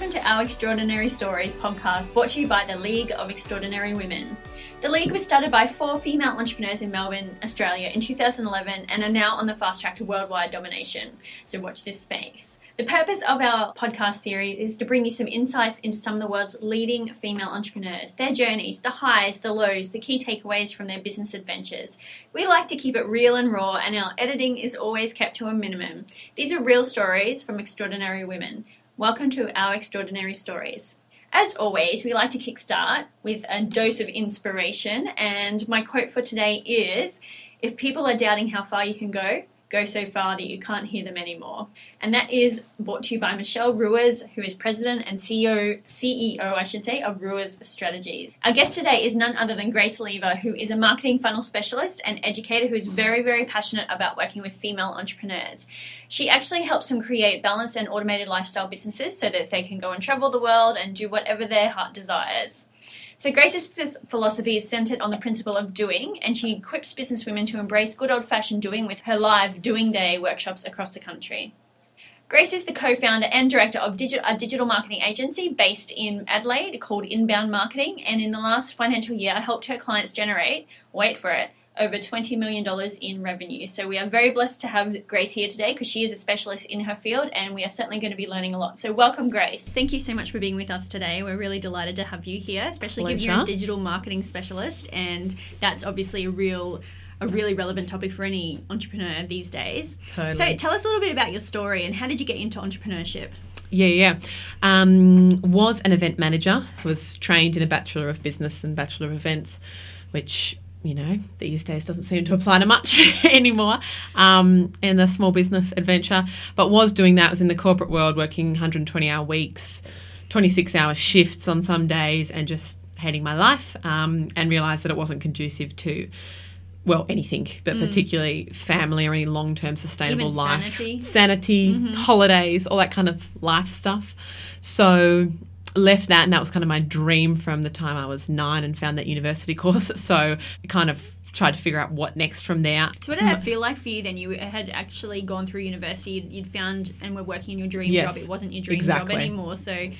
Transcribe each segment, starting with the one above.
welcome to our Extraordinary Stories podcast brought to you by the League of Extraordinary Women. The League was started by four female entrepreneurs in Melbourne, Australia in 2011 and are now on the fast track to worldwide domination. So watch this space. The purpose of our podcast series is to bring you some insights into some of the world's leading female entrepreneurs, their journeys, the highs, the lows, the key takeaways from their business adventures. We like to keep it real and raw, and our editing is always kept to a minimum. These are real stories from extraordinary women. Welcome to our extraordinary stories. As always, we like to kickstart with a dose of inspiration, and my quote for today is If people are doubting how far you can go, go so far that you can't hear them anymore. And that is brought to you by Michele Ruiz, who is president and CEO, CEO, I should say, of Ruiz Strategies. Our guest today is none other than Grace Lever, who is a marketing funnel specialist and educator who is very, very passionate about working with female entrepreneurs. She actually helps them create balanced and automated lifestyle businesses so that they can go and travel the world and do whatever their heart desires. So Grace's philosophy is centered on the principle of doing, and she equips businesswomen to embrace good old-fashioned doing with her live Doing Day workshops across the country. Grace is the co-founder and director of digi- a digital marketing agency based in Adelaide called Inbound Marketing, and in the last financial year, helped her clients generate, wait for it, over $20 million in revenue. So we are very blessed to have Grace here today because she is a specialist in her field and we are certainly going to be learning a lot. So welcome, Grace. Thank you so much for being with us today. We're really delighted to have you here, especially given you're a digital marketing specialist and that's obviously a real a really relevant topic for any entrepreneur these days. Totally. So tell us a little bit about your story and how did you get into entrepreneurship? Yeah, yeah. Um, was an event manager. Was trained in a Bachelor of Business and Bachelor of Events, which you know, these days doesn't seem to apply to much anymore um, in the small business adventure, but was doing that, was in the corporate world working 120 hour weeks, 26 hour shifts on some days, and just hating my life um, and realised that it wasn't conducive to. Well, anything, but mm. particularly family or any long term sustainable Even life. Sanity, sanity mm-hmm. holidays, all that kind of life stuff. So left that and that was kind of my dream from the time I was nine and found that university course. So kind of tried to figure out what next from there. So what did that feel like for you then? You had actually gone through university, you'd found and were working in your dream yes, job. It wasn't your dream exactly. job anymore. So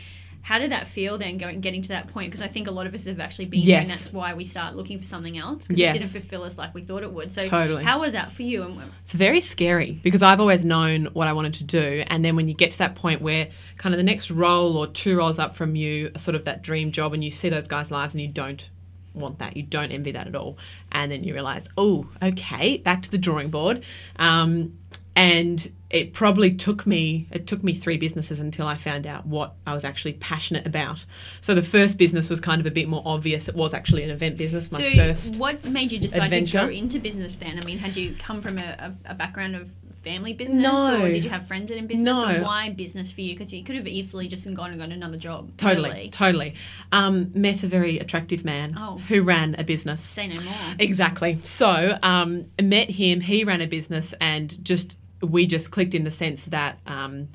how did that feel then going getting to that point? Because I think a lot of us have actually been yes. and that's why we start looking for something else because yes. it didn't fulfill us like we thought it would. So totally. how was that for you? It's very scary because I've always known what I wanted to do and then when you get to that point where kind of the next role or two roles up from you sort of that dream job and you see those guys' lives and you don't want that. You don't envy that at all. And then you realize, oh, okay, back to the drawing board. Um, and it probably took me it took me three businesses until I found out what I was actually passionate about. So the first business was kind of a bit more obvious. It was actually an event business. My so first. What made you decide adventure. to go into business then? I mean, had you come from a, a, a background of family business? No. Or did you have friends in business? No. Or why business for you? Because you could have easily just gone and got another job. Totally, really. totally. Um, met a very attractive man Oh. who ran a business. Say no more. Exactly. So um, met him. He ran a business, and just we just clicked in the sense that um,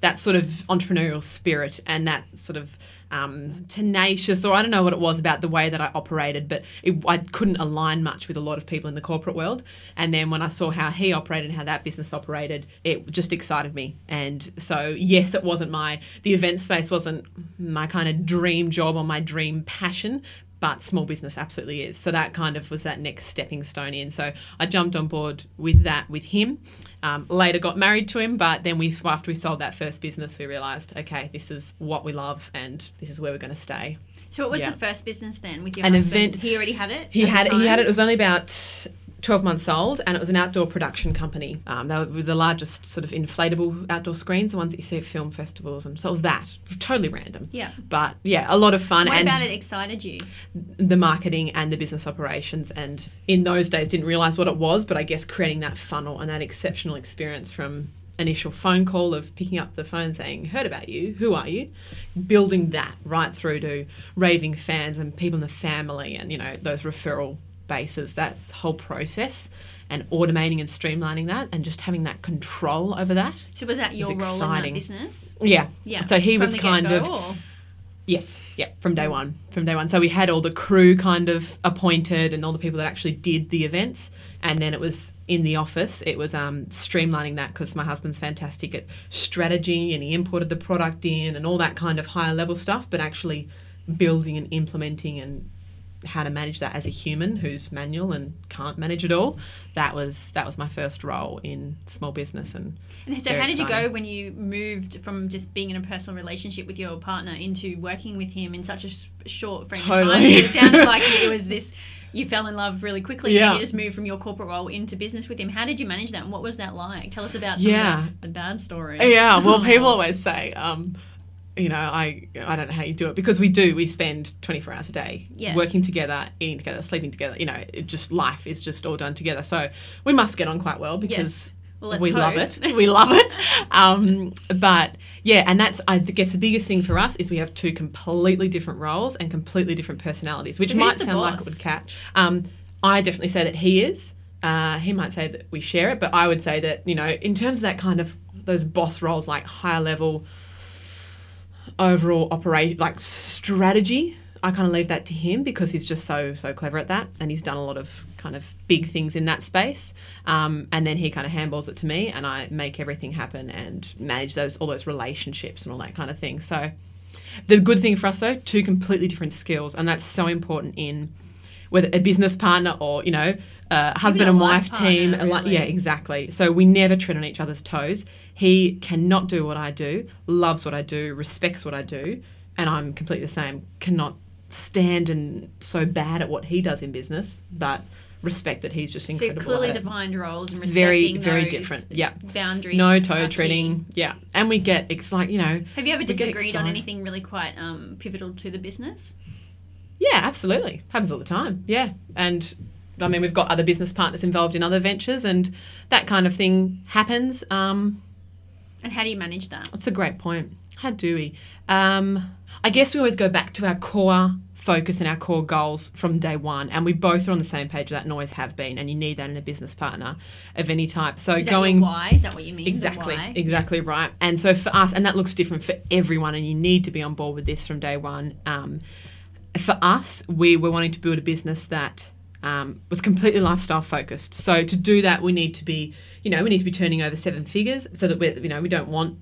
that sort of entrepreneurial spirit and that sort of um, tenacious, or I don't know what it was about the way that I operated, but it, I couldn't align much with a lot of people in the corporate world. And then when I saw how he operated and how that business operated, it just excited me. And so, yes, it wasn't my, the event space wasn't my kind of dream job or my dream passion, but small business absolutely is. So that kind of was that next stepping stone in. So I jumped on board with that with him. Um, later got married to him, but then we after we sold that first business, we realised, okay, this is what we love, and this is where we're going to stay. So what was Yeah. the first business then with your An husband? event- He already had it. He had he had it. It was only about. 12 months old, and it was an outdoor production company. Um, they were the largest sort of inflatable outdoor screens, the ones that you see at film festivals. And so it was that. Totally random. Yeah. But yeah, a lot of fun. What and about it excited you? the marketing and the business operations and in those days didn't realize what it was but i guess creating that funnel and that exceptional experience from initial phone call of picking up the phone saying heard about you who are you building that right through to raving fans and people in the family and you know those referral bases that whole process and automating and streamlining that and just having that control over that So was that your role in exciting. that business? yeah Yeah. so he From was kind of or- Yes, yeah, from day one. From day one. So we had all the crew kind of appointed and all the people that actually did the events. And then it was in the office, it was um, streamlining that because my husband's fantastic at strategy and he imported the product in and all that kind of higher level stuff, but actually building and implementing and how to manage that as a human who's manual and can't manage it all. That was that was my first role in small business and And so, how did you go when you moved from just being in a personal relationship with your partner into working with him in such a short frame of time? It sounded like it was this. You fell in love really quickly, Yeah. and you just moved from your corporate role into business with him. How did you manage that, and what was that like? Tell us about some Yeah. of the, bad stories. Yeah, well, people always say, um, you know, I I don't know how you do it because we do. We spend twenty four hours a day Yes. working together, eating together, sleeping together. You know, it just life is just all done together. So we must get on quite well because. Well, let's we love it. We love it. Um, but yeah, and that's I guess the biggest thing for us is we have two completely different roles and completely different personalities, which So might sound like it would catch. Um, I definitely say that he is. Uh, he might say that we share it, but I would say that you know, in terms of that kind of those boss roles, like higher level, overall operate like strategy. I kind of leave that to him because he's just so so clever at that, and he's done a lot of kind of big things in that space. Um, and then he kind of handballs it to me, and I make everything happen and manage those all those relationships and all that kind of thing. So the good thing for us though, two completely different skills, and that's so important in whether a business partner or you know a husband and wife team, partner, like really. yeah, exactly. So we never tread on each other's toes. He cannot do what I do, loves what I do, respects what I do, and I'm completely the same. Cannot stand and so bad at what he does in business, but respect that he's just incredible. So clearly at it. defined roles and Very, respecting very those different. Yeah. boundaries. No toe treading. Yeah, and we get it's like you know. Have you ever disagreed on anything really quite um, pivotal to the business? Yeah, absolutely. Happens all the time. Yeah. And I mean, we've got other business partners involved in other ventures, and that kind of thing happens. Um, And how do you manage that? that's a great point. How do we? Um, I guess we always go back to our core focus and our core goals from day one, and we both are on the same page with that and always have been. And you need that in a business partner of any type. So Is going why? Is that what you mean? Exactly, exactly right. And so for us, and that looks different for everyone, and you need to be on board with this from day one. Um, for us, we were wanting to build a business that um, was completely lifestyle focused. So to do that, we need to be, you know, we need to be turning over seven figures, so that we, you know, we don't want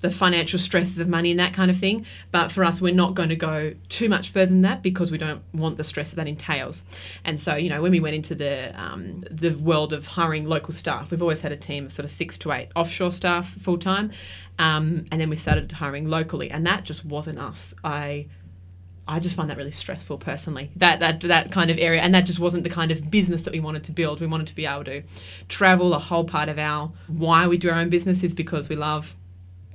the financial stresses of money and that kind of thing. But for us, we're not going to go too much further than that because we don't want the stress that that entails. And so, you know, when we went into the um, the world of hiring local staff, we've always had a team of sort of six to eight offshore staff full time, um, and then we started hiring locally, and that just wasn't us. I I just find that really stressful personally. That that that kind of area, and that just wasn't the kind of business that we wanted to build. We wanted to be able to travel. A whole part of our why we do our own business is because we love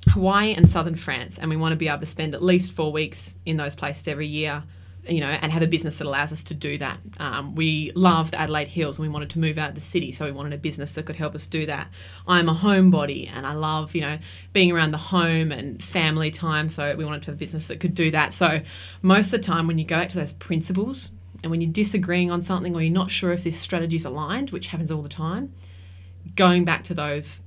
Hawaii and southern France, and we want to be able to spend at least four weeks in those places every year. You know, and have a business that allows us to do that. Um, we loved Adelaide Hills, and we wanted to move out of the city, so we wanted a business that could help us do that. I'm a homebody, and I love you know being around the home and family time, so we wanted to have a business that could do that. So most of the time, when you go back to those principles, and when you're disagreeing on something, or you're not sure if this strategy is aligned, which happens all the time, going back to those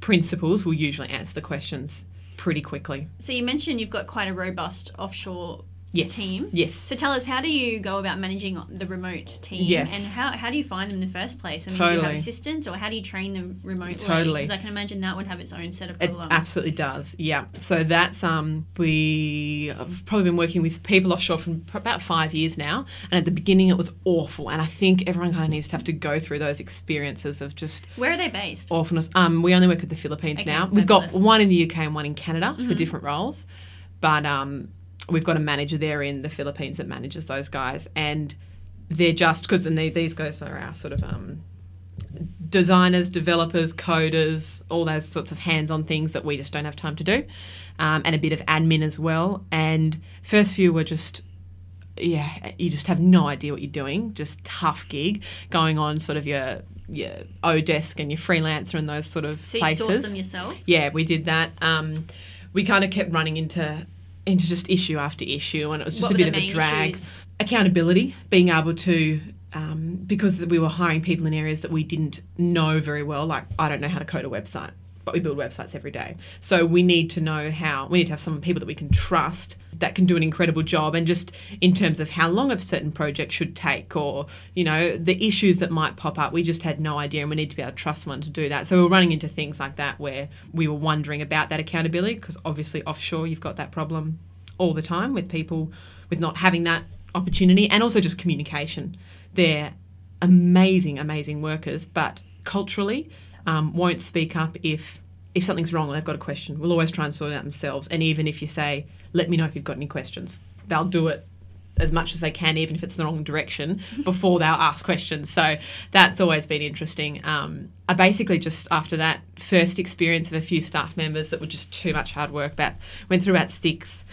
principles will usually answer the questions pretty quickly. So you mentioned you've got quite a robust offshore Yes. team. Yes. So tell us, how do you go about managing the remote team? Yes. And how, how do you find them in the first place? I mean, do you have Totally. assistants or how do you train them remotely? Totally. Because I can imagine that would have its own set of problems. It absolutely does. Yeah. So that's um we have probably been working with people offshore for about five years now, and at the beginning it was awful, and I think everyone kind of needs to have to go through those experiences of just Where are they based? awfulness. Um, we only work with the Philippines Okay, now. We've got one in the UK and one in Canada Mm-hmm. for different roles, but um, we've got a manager there in the Philippines that manages those guys, and they're just because they, these guys are our sort of um, designers, developers, coders, all those sorts of hands-on things that we just don't have time to do, um, and a bit of admin as well. And first few were just yeah, you just have no idea what you're doing. Just tough gig going on, sort of your your oDesk and your freelancer and those sort of So you places. source them yourself? Yeah, we did that. Um, we kind of kept running into into just issue after issue, and it was just What a bit of a drag. issues? Accountability, being able to. Um, because we were hiring people in areas that we didn't know very well, like I don't know how to code a website. But we build websites every day. So we need to know how, we need to have some people that we can trust that can do an incredible job and just in terms of how long a certain project should take or, you know, the issues that might pop up. We just had no idea and we need to be able to trust someone to do that. So we're running into things like that where we were wondering about that accountability because obviously offshore you've got that problem all the time with people with not having that opportunity and also just communication. They're amazing, amazing workers, but culturally um, won't speak up if if something's wrong or they've got a question. We'll always try and sort it out themselves. And even if you say, "Let me know if you've got any questions," they'll do it as much as they can, even if it's the wrong direction, before they'll ask questions. So that's always been interesting. Um, I basically just after that first experience of a few staff members that were just too much hard work, about went through about six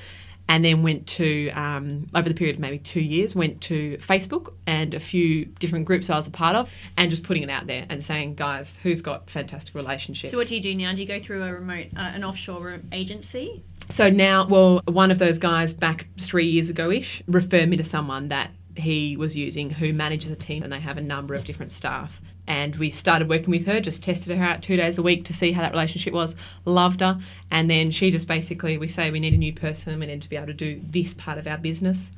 and then went to um, over the period of maybe two years went to facebook and a few different groups i was a part of and just putting it out there and saying guys who's got fantastic relationships So what do you do now? Do you go through a remote, uh, an offshore agency? so now well one of those guys back three years ago ish referred me to someone that he was using who manages a team and they have a number of different staff and we started working with her just tested her out two days a week to see how that relationship was loved her and then she just basically we say we need a new person we need to be able to do this part of our business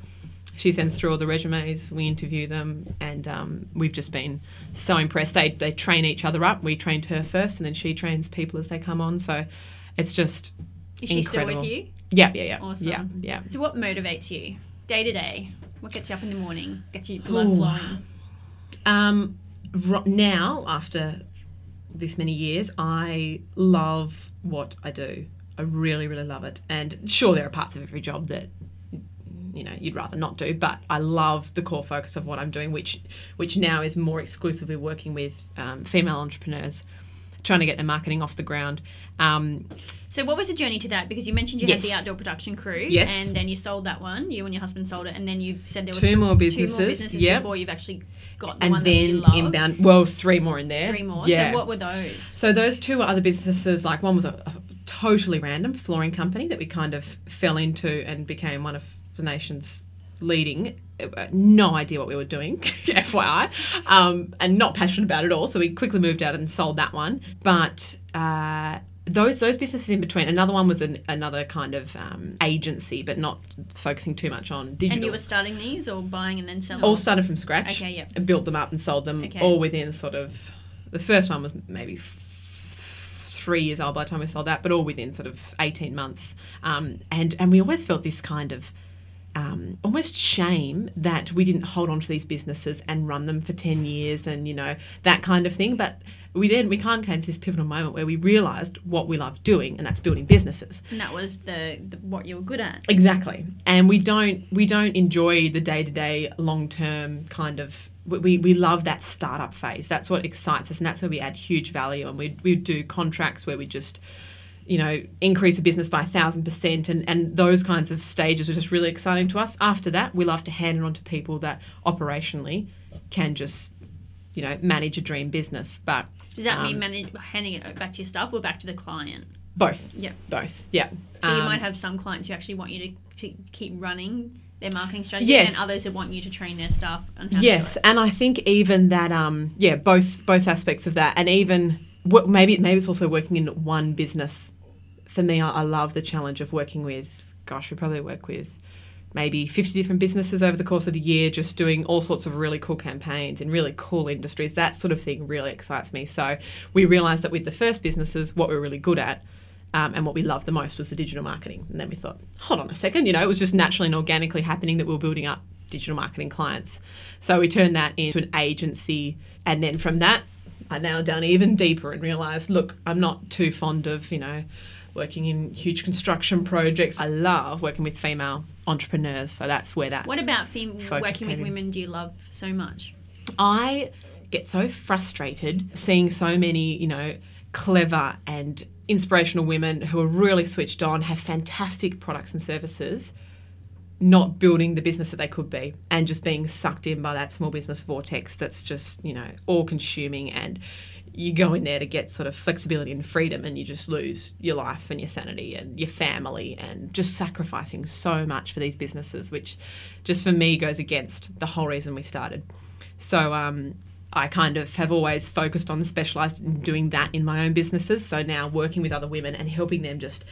she sends through all the resumes we interview them and um, we've just been so impressed they, they train each other up we trained her first and then she trains people as they come on so it's just Is she incredible. still with you? yeah yeah yeah Awesome. yeah yeah So what motivates you day to day? What gets you up in the morning? Gets you blood Ooh. flowing? Um, now, after this many years, I love what I do. I really, really love it. And sure, there are parts of every job that you know you'd rather not do, but I love the core focus of what I'm doing, which which now is more exclusively working with um, female entrepreneurs, trying to get their marketing off the ground. Um, So what was the journey to that? Because you mentioned you Yes. had the outdoor production crew, Yes. and then you sold that one. You and your husband sold it, and then you said there were Two th- more two businesses, more businesses yep. before you've actually got the and one that you then inbound, well, three more in there. Three more. Yeah. So what were those? So those two were other businesses. Like one was a, a totally random flooring company that we kind of fell into and became one of the nation's leading. No idea what we were doing, FYI, um, and not passionate about it all. So we quickly moved out and sold that one. But uh, those those businesses in between. Another one was an, another kind of um, agency, but not focusing too much on digital. And you were starting these or buying and then selling? all started from scratch. Okay, yep. and Built them up and sold them Okay. all within sort of. The first one was maybe three years old by the time we sold that, but all within sort of eighteen months. Um, and and we always felt this kind of. Um, almost shame that we didn't hold on to these businesses and run them for 10 years and you know that kind of thing but we then we kind of came to this pivotal moment where we realized what we love doing and that's building businesses And that was the, the what you were good at. Exactly, and we don't we don't enjoy the day to day, long term kind of. We, we love that startup phase. That's what excites us, and that's where we add huge value. And we we do contracts where we just, you know, increase a business by a thousand percent, and and those kinds of stages are just really exciting to us. After that, we love to hand it on to people that operationally can just, you know, manage a dream business. But Does that mean um, manage, handing it back to your staff or back to the client? both? Yeah. Both, yeah. So you Um, might have some clients who actually want you to, to keep running their marketing strategy, Yes. and others who want you to train their staff on how to Yes, do it. and I think even that, um, yeah, both both aspects of that, and even maybe maybe it's also working in one business. For me, I, I love the challenge of working with. Gosh, we probably work with maybe 50 different businesses over the course of the year, just doing all sorts of really cool campaigns in really cool industries. That sort of thing really excites me. So we realised that with the first businesses, what we we're really good at um, and what we loved the most was the digital marketing. And then we thought, hold on a second, you know, it was just naturally and organically happening that we were building up digital marketing clients. So we turned that into an agency. And then from that, I now down even deeper and realised, look, I'm not too fond of, you know, working in huge construction projects. I love working with female entrepreneurs. So that's where that What about fem- working with in. women do you love so much? I get so frustrated seeing so many, you know, clever and inspirational women who are really switched on, have fantastic products and services, not building the business that they could be and just being sucked in by that small business vortex that's just, you know, all consuming and you go in there to get sort of flexibility and freedom and you just lose your life and your sanity and your family and just sacrificing so much for these businesses which just for me goes against the whole reason we started so um, I kind of have always focused on specialized in doing that in my own businesses. So now working with other women and helping them just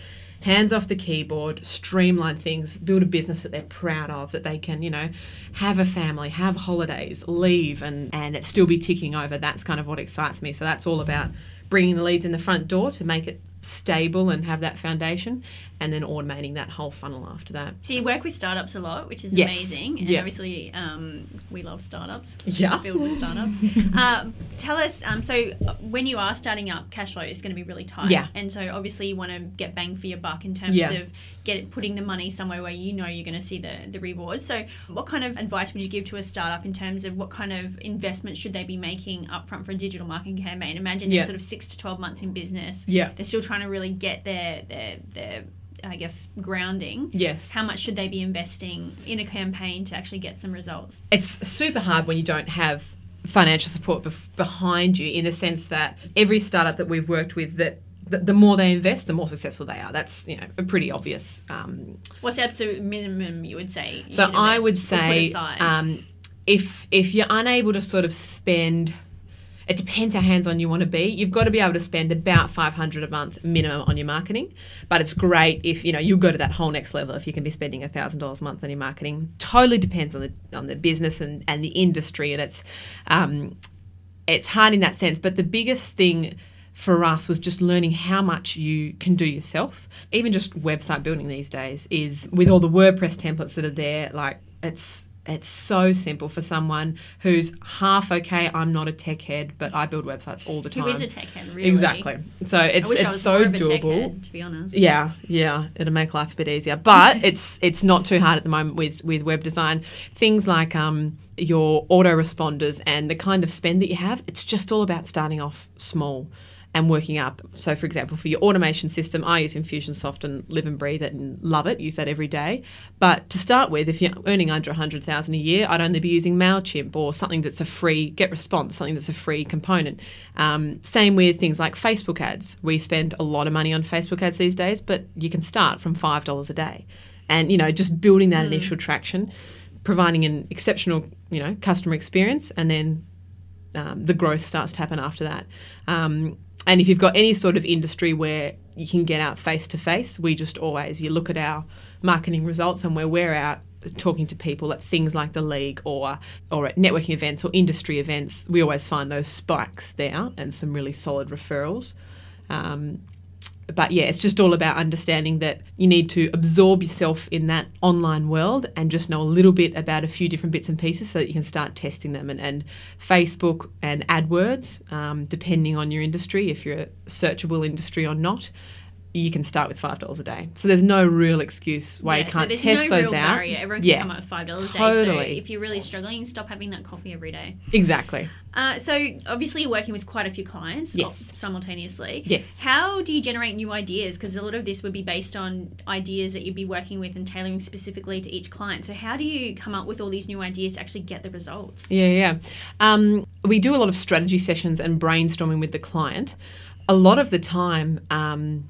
hands off the keyboard, streamline things, build a business that they're proud of, that they can, you know, have a family, have holidays, leave, and and it still be ticking over. That's kind of what excites me. So that's all about bringing the leads in the front door to make it stable and have that foundation and then automating that whole funnel after that. So you work with startups a lot, which is Yes. amazing, and Yeah. obviously um, we love startups. Yeah. filled with startups. um, tell us, um, so uh, when you are starting up, cash flow is going to be really tight. Yeah. and so obviously you want to get bang for your buck in terms Yeah. of get putting the money somewhere where you know you're going to see the the rewards. So what kind of advice would you give to a startup in terms of what kind of investment should they be making upfront for a digital marketing campaign? Imagine Yeah. they're sort of six to twelve months in business. Yeah. they're still trying to really get their their their I guess grounding. Yes. How much should they be investing in a campaign to actually get some results? it's super hard when you don't have financial support bef- behind you in the sense that every startup that we've worked with that the, the more they invest the more successful they are that's you know a pretty obvious um, What's the absolute minimum you would say? you so i would say um, if if you're unable to sort of spend it depends how hands-on you want to be. You've got to be able to spend about 500 a month minimum on your marketing but it's great if you know you go to that whole next level if you can be spending $1000 a month on your marketing. Totally depends on the on the business and, and the industry and it's um, it's hard in that sense. But the biggest thing for us was just learning how much you can do yourself. Even just website building these days is with all the wordpress templates that are there like it's it's so simple for someone who's half okay. I'm not a tech head, but I build websites all the time. Who is a tech head, really? Exactly. So it's I wish I it's so more of a tech doable. head, to be honest. Yeah, yeah, it'll make life a bit easier. But it's it's not too hard at the moment with with web design. Things like um, your autoresponders and the kind of spend that you have. It's just all about starting off small and working up. So, for example, for your automation system, I use Infusionsoft and live and breathe it and love it. Use that every day. But to start with, if you're earning under a hundred thousand a year, I'd only be using Mailchimp or something that's a free GetResponse, something that's a free component. Um, same with things like Facebook ads. We spend a lot of money on Facebook ads these days, but you can start from five dollars a day, and you know just building that initial traction, providing an exceptional you know customer experience, and then um, the growth starts to happen after that. Um, and if you've got any sort of industry where you can get out face to face, we just always you look at our marketing results and where we're out talking to people at things like the league or or at networking events or industry events, we always find those spikes there and some really solid referrals. Um, but yeah, it's just all about understanding that you need to absorb yourself in that online world and just know a little bit about a few different bits and pieces so that you can start testing them. And, and Facebook and AdWords, um, depending on your industry, if you're a searchable industry or not, you can start with five dollars a day. So there's no real excuse why Yeah, you can't there's test no those real out. Barrier. Everyone can yeah, come up with five dollars a day. Totally. So if you're really struggling, stop having that coffee every day. exactly. Uh, so obviously you're working with quite a few clients Yes. simultaneously. Yes. How do you generate new ideas? Because a lot of this would be based on ideas that you'd be working with and tailoring specifically to each client. So how do you come up with all these new ideas to actually get the results? Yeah, yeah. Um, we do a lot of strategy sessions and brainstorming with the client. A lot of the time, um,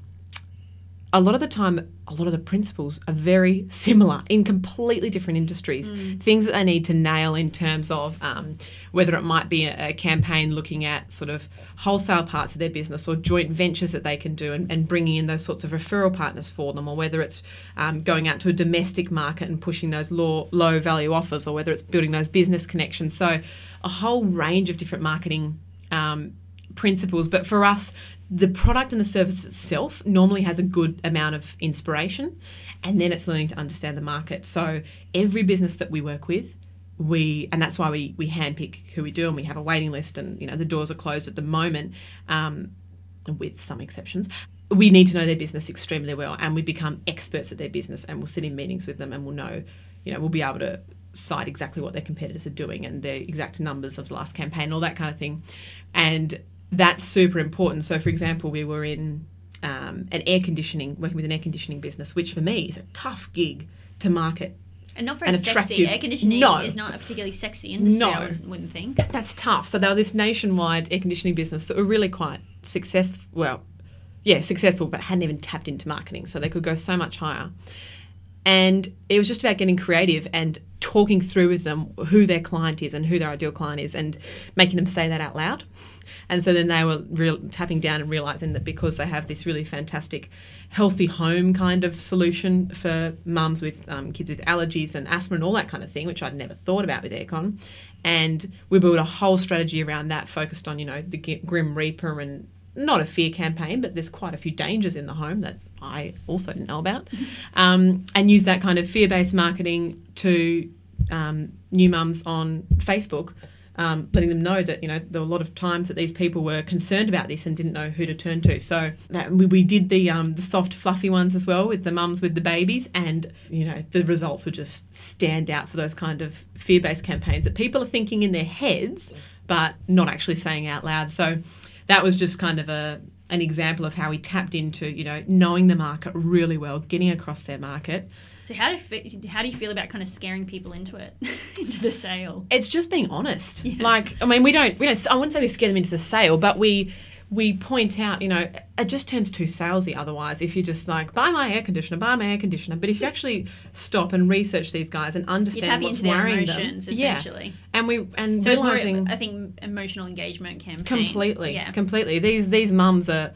a lot of the time, a lot of the principles are very similar in completely different industries. Things that they need to nail in terms of um, whether it might be a, a campaign looking at sort of wholesale parts of their business or joint ventures that they can do and, and bringing in those sorts of referral partners for them, or whether it's um, going out to a domestic market and pushing those low, low value offers, or whether it's building those business connections. So, a whole range of different marketing um, principles. But for us, the product and the service itself normally has a good amount of inspiration, and then it's learning to understand the market. So every business that we work with, we and that's why we we handpick who we do, and we have a waiting list, and you know the doors are closed at the moment, um, with some exceptions. We need to know their business extremely well, and we become experts at their business, and we'll sit in meetings with them, and we'll know, you know, we'll be able to cite exactly what their competitors are doing and their exact numbers of the last campaign, all that kind of thing, and that's super important. So, for example, we were in um, an air conditioning, working with an air conditioning business, which for me is a tough gig to market. And not very And sexy. attractive. Air conditioning No. is not a particularly sexy industry, No. I would- wouldn't think. That's tough. So, they were this nationwide air conditioning business that were really quite successful. Well, yeah, successful, but hadn't even tapped into marketing. So, they could go so much higher. And it was just about getting creative and talking through with them who their client is and who their ideal client is and making them say that out loud. And so then they were real, tapping down and realizing that because they have this really fantastic healthy home kind of solution for mums with um, kids with allergies and asthma and all that kind of thing, which I'd never thought about with aircon. And we built a whole strategy around that, focused on, you know, the Grim Reaper and not a fear campaign, but there's quite a few dangers in the home that I also didn't know about, um, and use that kind of fear based marketing to um, new mums on Facebook um, letting them know that you know there were a lot of times that these people were concerned about this and didn't know who to turn to. So that, we, we did the um, the soft fluffy ones as well with the mums with the babies, and you know the results would just stand out for those kind of fear based campaigns that people are thinking in their heads but not actually saying out loud. So that was just kind of a an example of how we tapped into you know knowing the market really well, getting across their market so how do you, how do you feel about kind of scaring people into it, into the sale? It's just being honest. Yeah. Like I mean, we don't we don't. I wouldn't say we scare them into the sale, but we we point out, you know, it just turns too salesy otherwise if you're just like, buy my air conditioner, buy my air conditioner. But if you actually stop and research these guys and understand what's worrying emotions, them, essentially. Yeah. And we and so realizing more, I think emotional engagement campaign. Completely. Yeah. Completely. These these mums are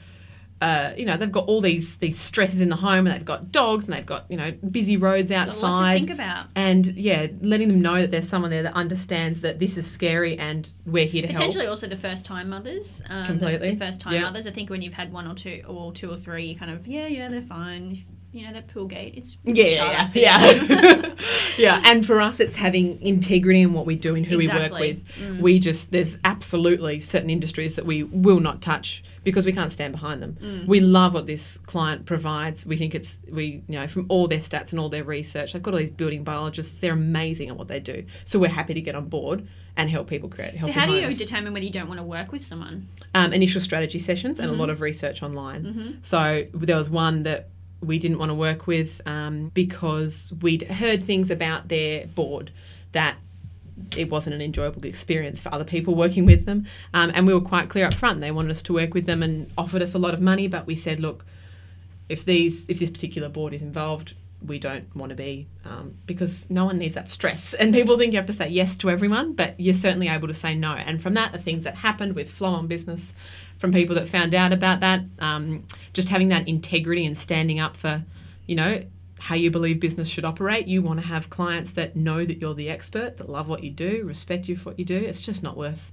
uh, you know, they've got all these these stresses in the home, and they've got dogs, and they've got you know busy roads outside. think about. And yeah, letting them know that there's someone there that understands that this is scary, and we're here to Potentially help. Also the first time mothers. Um, Completely. The, the first time mothers. I think when you've had one or two, or two or three, you kind of yeah, yeah, they're fine you know that pool gate it's yeah yeah yeah. yeah and for us it's having integrity in what we do and who exactly. we work with mm. we just there's absolutely certain industries that we will not touch because we can't stand behind them mm. we love what this client provides we think it's we you know from all their stats and all their research they've got all these building biologists they're amazing at what they do so we're happy to get on board and help people create So how do you homes. determine whether you don't want to work with someone? Um, initial strategy sessions and mm-hmm. a lot of research online. Mm-hmm. So there was one that we didn't want to work with um, because we'd heard things about their board that it wasn't an enjoyable experience for other people working with them. Um, and we were quite clear up front. They wanted us to work with them and offered us a lot of money, but we said, look, if these if this particular board is involved, we don't want to be um, because no one needs that stress. And people think you have to say yes to everyone, but you're certainly able to say no. And from that, the things that happened with Flow on Business from people that found out about that. Um, just having that integrity and standing up for, you know, how you believe business should operate. You want to have clients that know that you're the expert, that love what you do, respect you for what you do. It's just not worth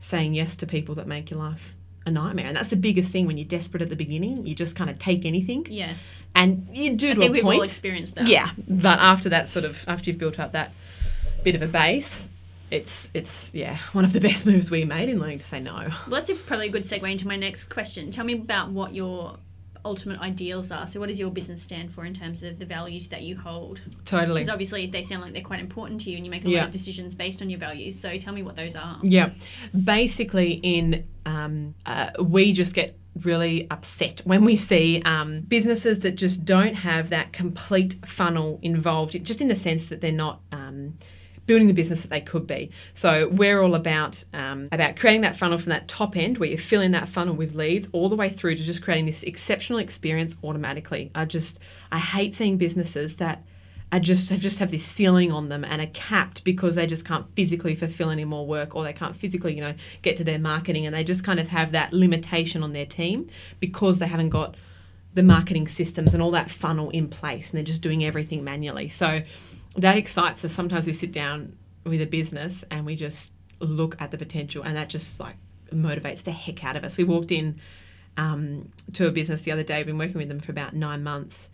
saying yes to people that make your life a nightmare. And that's the biggest thing when you're desperate at the beginning. You just kind of take anything. Yes. And you do I to think a we've point. all experienced that. Yeah. But after that sort of after you've built up that bit of a base, it's it's yeah one of the best moves we made in learning to say no. Well, that's probably a good segue into my next question. Tell me about what your ultimate ideals are. So, what does your business stand for in terms of the values that you hold? Totally. Because obviously, they sound like they're quite important to you, and you make a yeah. lot of decisions based on your values. So, tell me what those are. Yeah, basically, in um, uh, we just get really upset when we see um, businesses that just don't have that complete funnel involved, just in the sense that they're not. Um, building the business that they could be. So we're all about um, about creating that funnel from that top end where you fill in that funnel with leads all the way through to just creating this exceptional experience automatically. I just I hate seeing businesses that are just have just have this ceiling on them and are capped because they just can't physically fulfill any more work or they can't physically you know get to their marketing and they just kind of have that limitation on their team because they haven't got the marketing systems and all that funnel in place and they're just doing everything manually. So that excites us. Sometimes we sit down with a business and we just look at the potential, and that just like motivates the heck out of us. We walked in um, to a business the other day. We've been working with them for about nine months,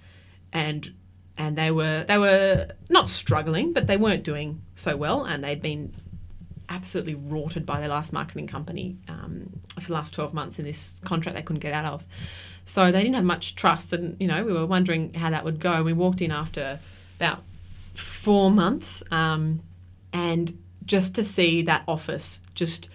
and and they were they were not struggling, but they weren't doing so well, and they'd been absolutely rorted by their last marketing company um, for the last 12 months in this contract they couldn't get out of. So they didn't have much trust, and you know we were wondering how that would go. We walked in after about four months, um, and just to see that office just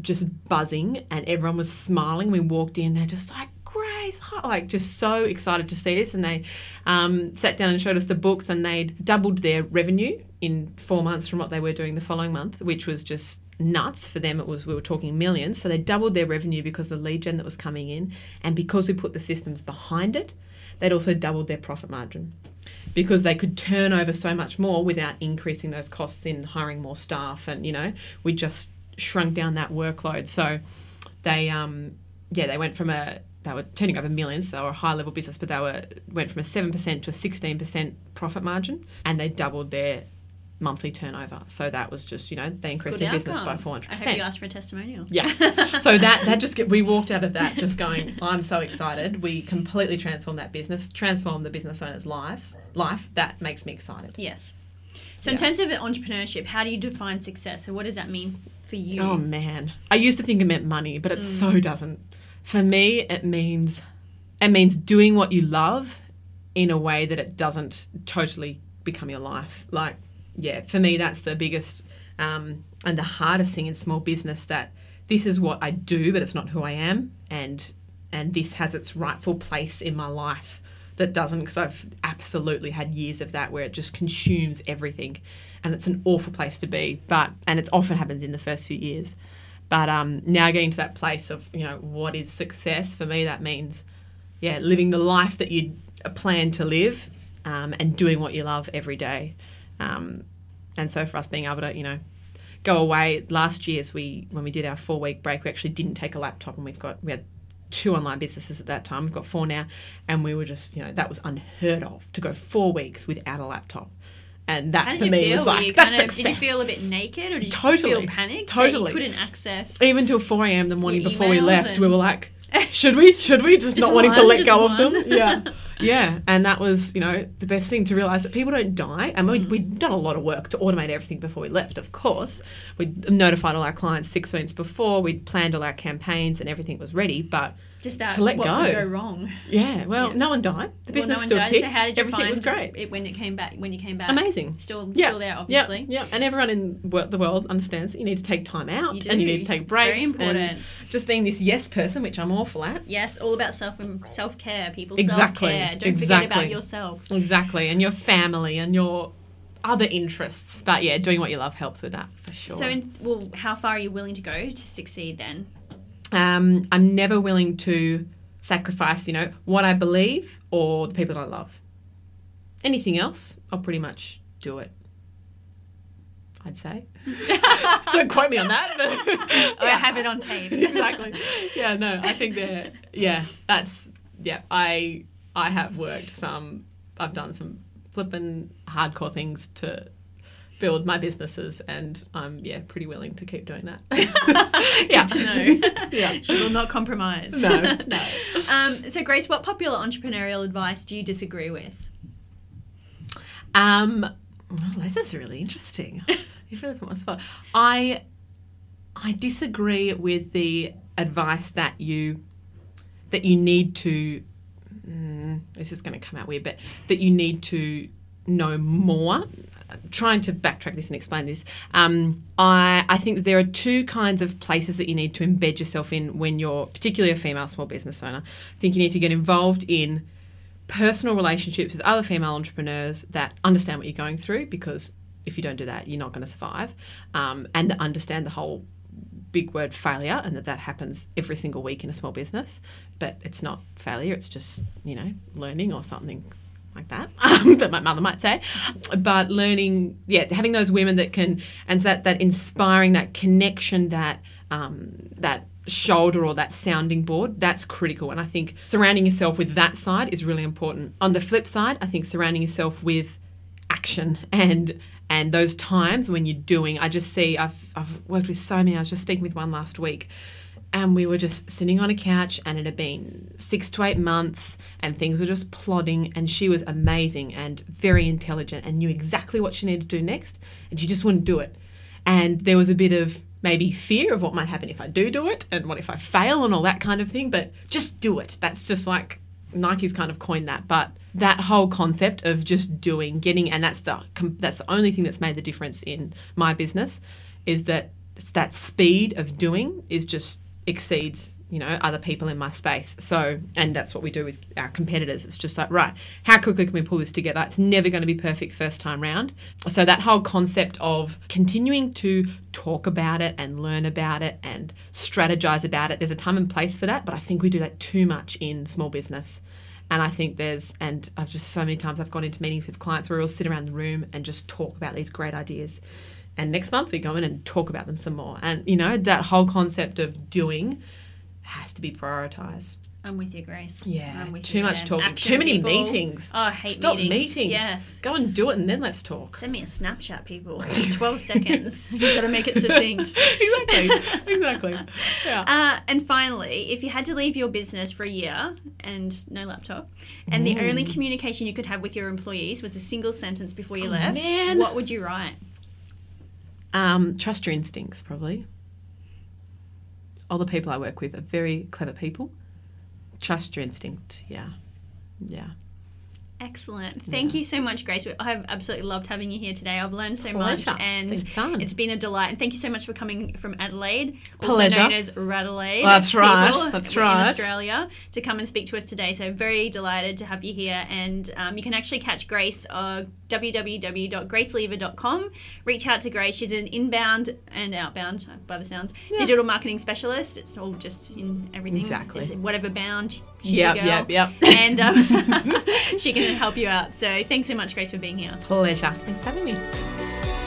just buzzing and everyone was smiling. We walked in, they're just like Grace, like just so excited to see us, and they um, sat down and showed us the books, and they'd doubled their revenue in four months from what they were doing the following month, which was just nuts for them. It was we were talking millions, so they doubled their revenue because the lead gen that was coming in, and because we put the systems behind it, they'd also doubled their profit margin. Because they could turn over so much more without increasing those costs in hiring more staff. And, you know, we just shrunk down that workload. So they, um, yeah, they went from a, they were turning over millions, so they were a high level business, but they were went from a 7% to a 16% profit margin and they doubled their monthly turnover. So that was just, you know, they increased Good their business by 400%. I hope you asked for a testimonial. Yeah. so that that just get, we walked out of that just going, I'm so excited. We completely transformed that business, transformed the business owner's lives life. That makes me excited. Yes. So in terms of entrepreneurship, how do you define success? And what does that mean for you? Oh man. I used to think it meant money, but it mm. so doesn't. For me, it means it means doing what you love in a way that it doesn't totally become your life. Like, yeah, for me that's the biggest um, and the hardest thing in small business that this is what I do, but it's not who I am, and and this has its rightful place in my life that doesn't because I've absolutely had years of that where it just consumes everything and it's an awful place to be but and it often happens in the first few years. But um, now getting to that place of you know what is success for me that means yeah living the life that you plan to live um, and doing what you love every day. Um, and so for us being able to you know go away last year as we when we did our four week break we actually didn't take a laptop and we've got we had two online businesses at that time we've got four now and we were just you know that was unheard of to go four weeks without a laptop and that for me was like that's kind of, success did you feel a bit naked, or did you Totally. feel panicked? Totally. you couldn't access. even till 4 a.m. the morning before we left, we were like, should we? Should we? Just, Just not wanting to let go of them. Yeah. Yeah. And that was, you know, the best thing to realize that people don't die. And we, Mm. we'd done a lot of work to automate everything before we left, of course. We'd notified all our clients six weeks before. We'd planned all our campaigns and everything was ready. But Just to let what go. could go wrong. yeah, well, Yeah. no one died. The Well, business no still died. ticked. So how did you everything find was great. it when it came back? When you came back, Amazing. Still, Yeah. still there, obviously. yeah, yeah. and everyone in the world understands that you need to take time out You and you need to take It's breaks. very and important. just being this yes person, which I'm awful at. Yes, all about self self care. People Exactly. self care. Don't forget about yourself. Exactly, and your family and your other interests. But yeah, doing what you love helps with that for sure. So, in, well, how far are you willing to go to succeed then? Um, I'm never willing to sacrifice, you know, what I believe or the people that I love. Anything else, I'll pretty much do it. I'd say. Don't quote me on that, but I have it on tape. exactly. Yeah, no, I think that yeah, that's yeah. I I have worked some. I've done some flippin' hardcore things to build my businesses, and I'm yeah pretty willing to keep doing that. yeah, Good to know. Yeah. she will not compromise. No, no. um, so, Grace, what popular entrepreneurial advice do you disagree with? Um, oh, this is really interesting. You've really put me on spot. I I disagree with the advice that you that you need to. Mm, this is going to come out weird, but that you need to know more. Trying to backtrack this and explain this, um, I I think that there are two kinds of places that you need to embed yourself in when you're particularly a female small business owner. I think you need to get involved in personal relationships with other female entrepreneurs that understand what you're going through because if you don't do that, you're not going to survive, um, and understand the whole big word failure and that that happens every single week in a small business. But it's not failure; it's just you know learning or something like that um, that my mother might say. But learning, yeah, having those women that can and that that inspiring that connection that um, that shoulder or that sounding board that's critical. And i think surrounding yourself with that side is really important. On the flip side i think surrounding yourself with action and and those times when you're doing i just see i've, I've worked with so many. I was just speaking with one last week and we were just sitting on a couch and it had been six to eight months and things were just plodding and she was amazing and very intelligent and knew exactly what she needed to do next and she just wouldn't do it. And there was a bit of maybe fear of what might happen if I do do it and what if I fail and all that kind of thing but just do it. That's just like Nike's kind of coined that but that whole concept of just doing getting and that's the that's the only thing that's made the difference in my business is that that speed of doing is just exceeds you know other people in my space. So and that's what we do with our competitors. It's just like right how quickly can we pull this together? It's never going to be perfect first time round. So that whole concept of continuing to talk about it and learn about it and strategize about it there's a time and place for that but i think we do that too much in small business. And I think there's, and I've just so many times I've gone into meetings with clients where we all sit around the room and just talk about these great ideas. And next month we go in and talk about them some more. And, you know, that whole concept of doing has to be prioritized. I'm with you, Grace. Yeah, I'm with too you much talking, Action too many people. meetings. Oh, I hate meetings. Stop meetings. meetings. Yes. Go and do it and then let's talk. Send me a Snapchat, people. 12 seconds. You've got to make it succinct. exactly. Exactly. Yeah. Uh, and finally, if you had to leave your business for a year and no laptop, and the only communication you could have with your employees was a single sentence before you Oh, left, man. what would you write? Um, trust your instincts, probably. All the people I work with are very clever people. Trust your instinct. Yeah. Yeah. Excellent. Thank you so much, Grace. I've absolutely loved having you here today. I've learned so much Pleasure. It's and been fun. it's been a delight. And thank you so much for coming from Adelaide, also known as Radelaide. That's right. That's In right. Australia to come and speak to us today. So very delighted to have you here. And um, you can actually catch Grace uh, www.gracelever.com. Reach out to Grace. She's an inbound and outbound, by the sounds, digital marketing specialist. It's all just in everything. Exactly. Just whatever bound. She's Yep, your girl. yep, yep. And um, she can help you out. So thanks so much, Grace, for being here. Pleasure. Thanks for having me.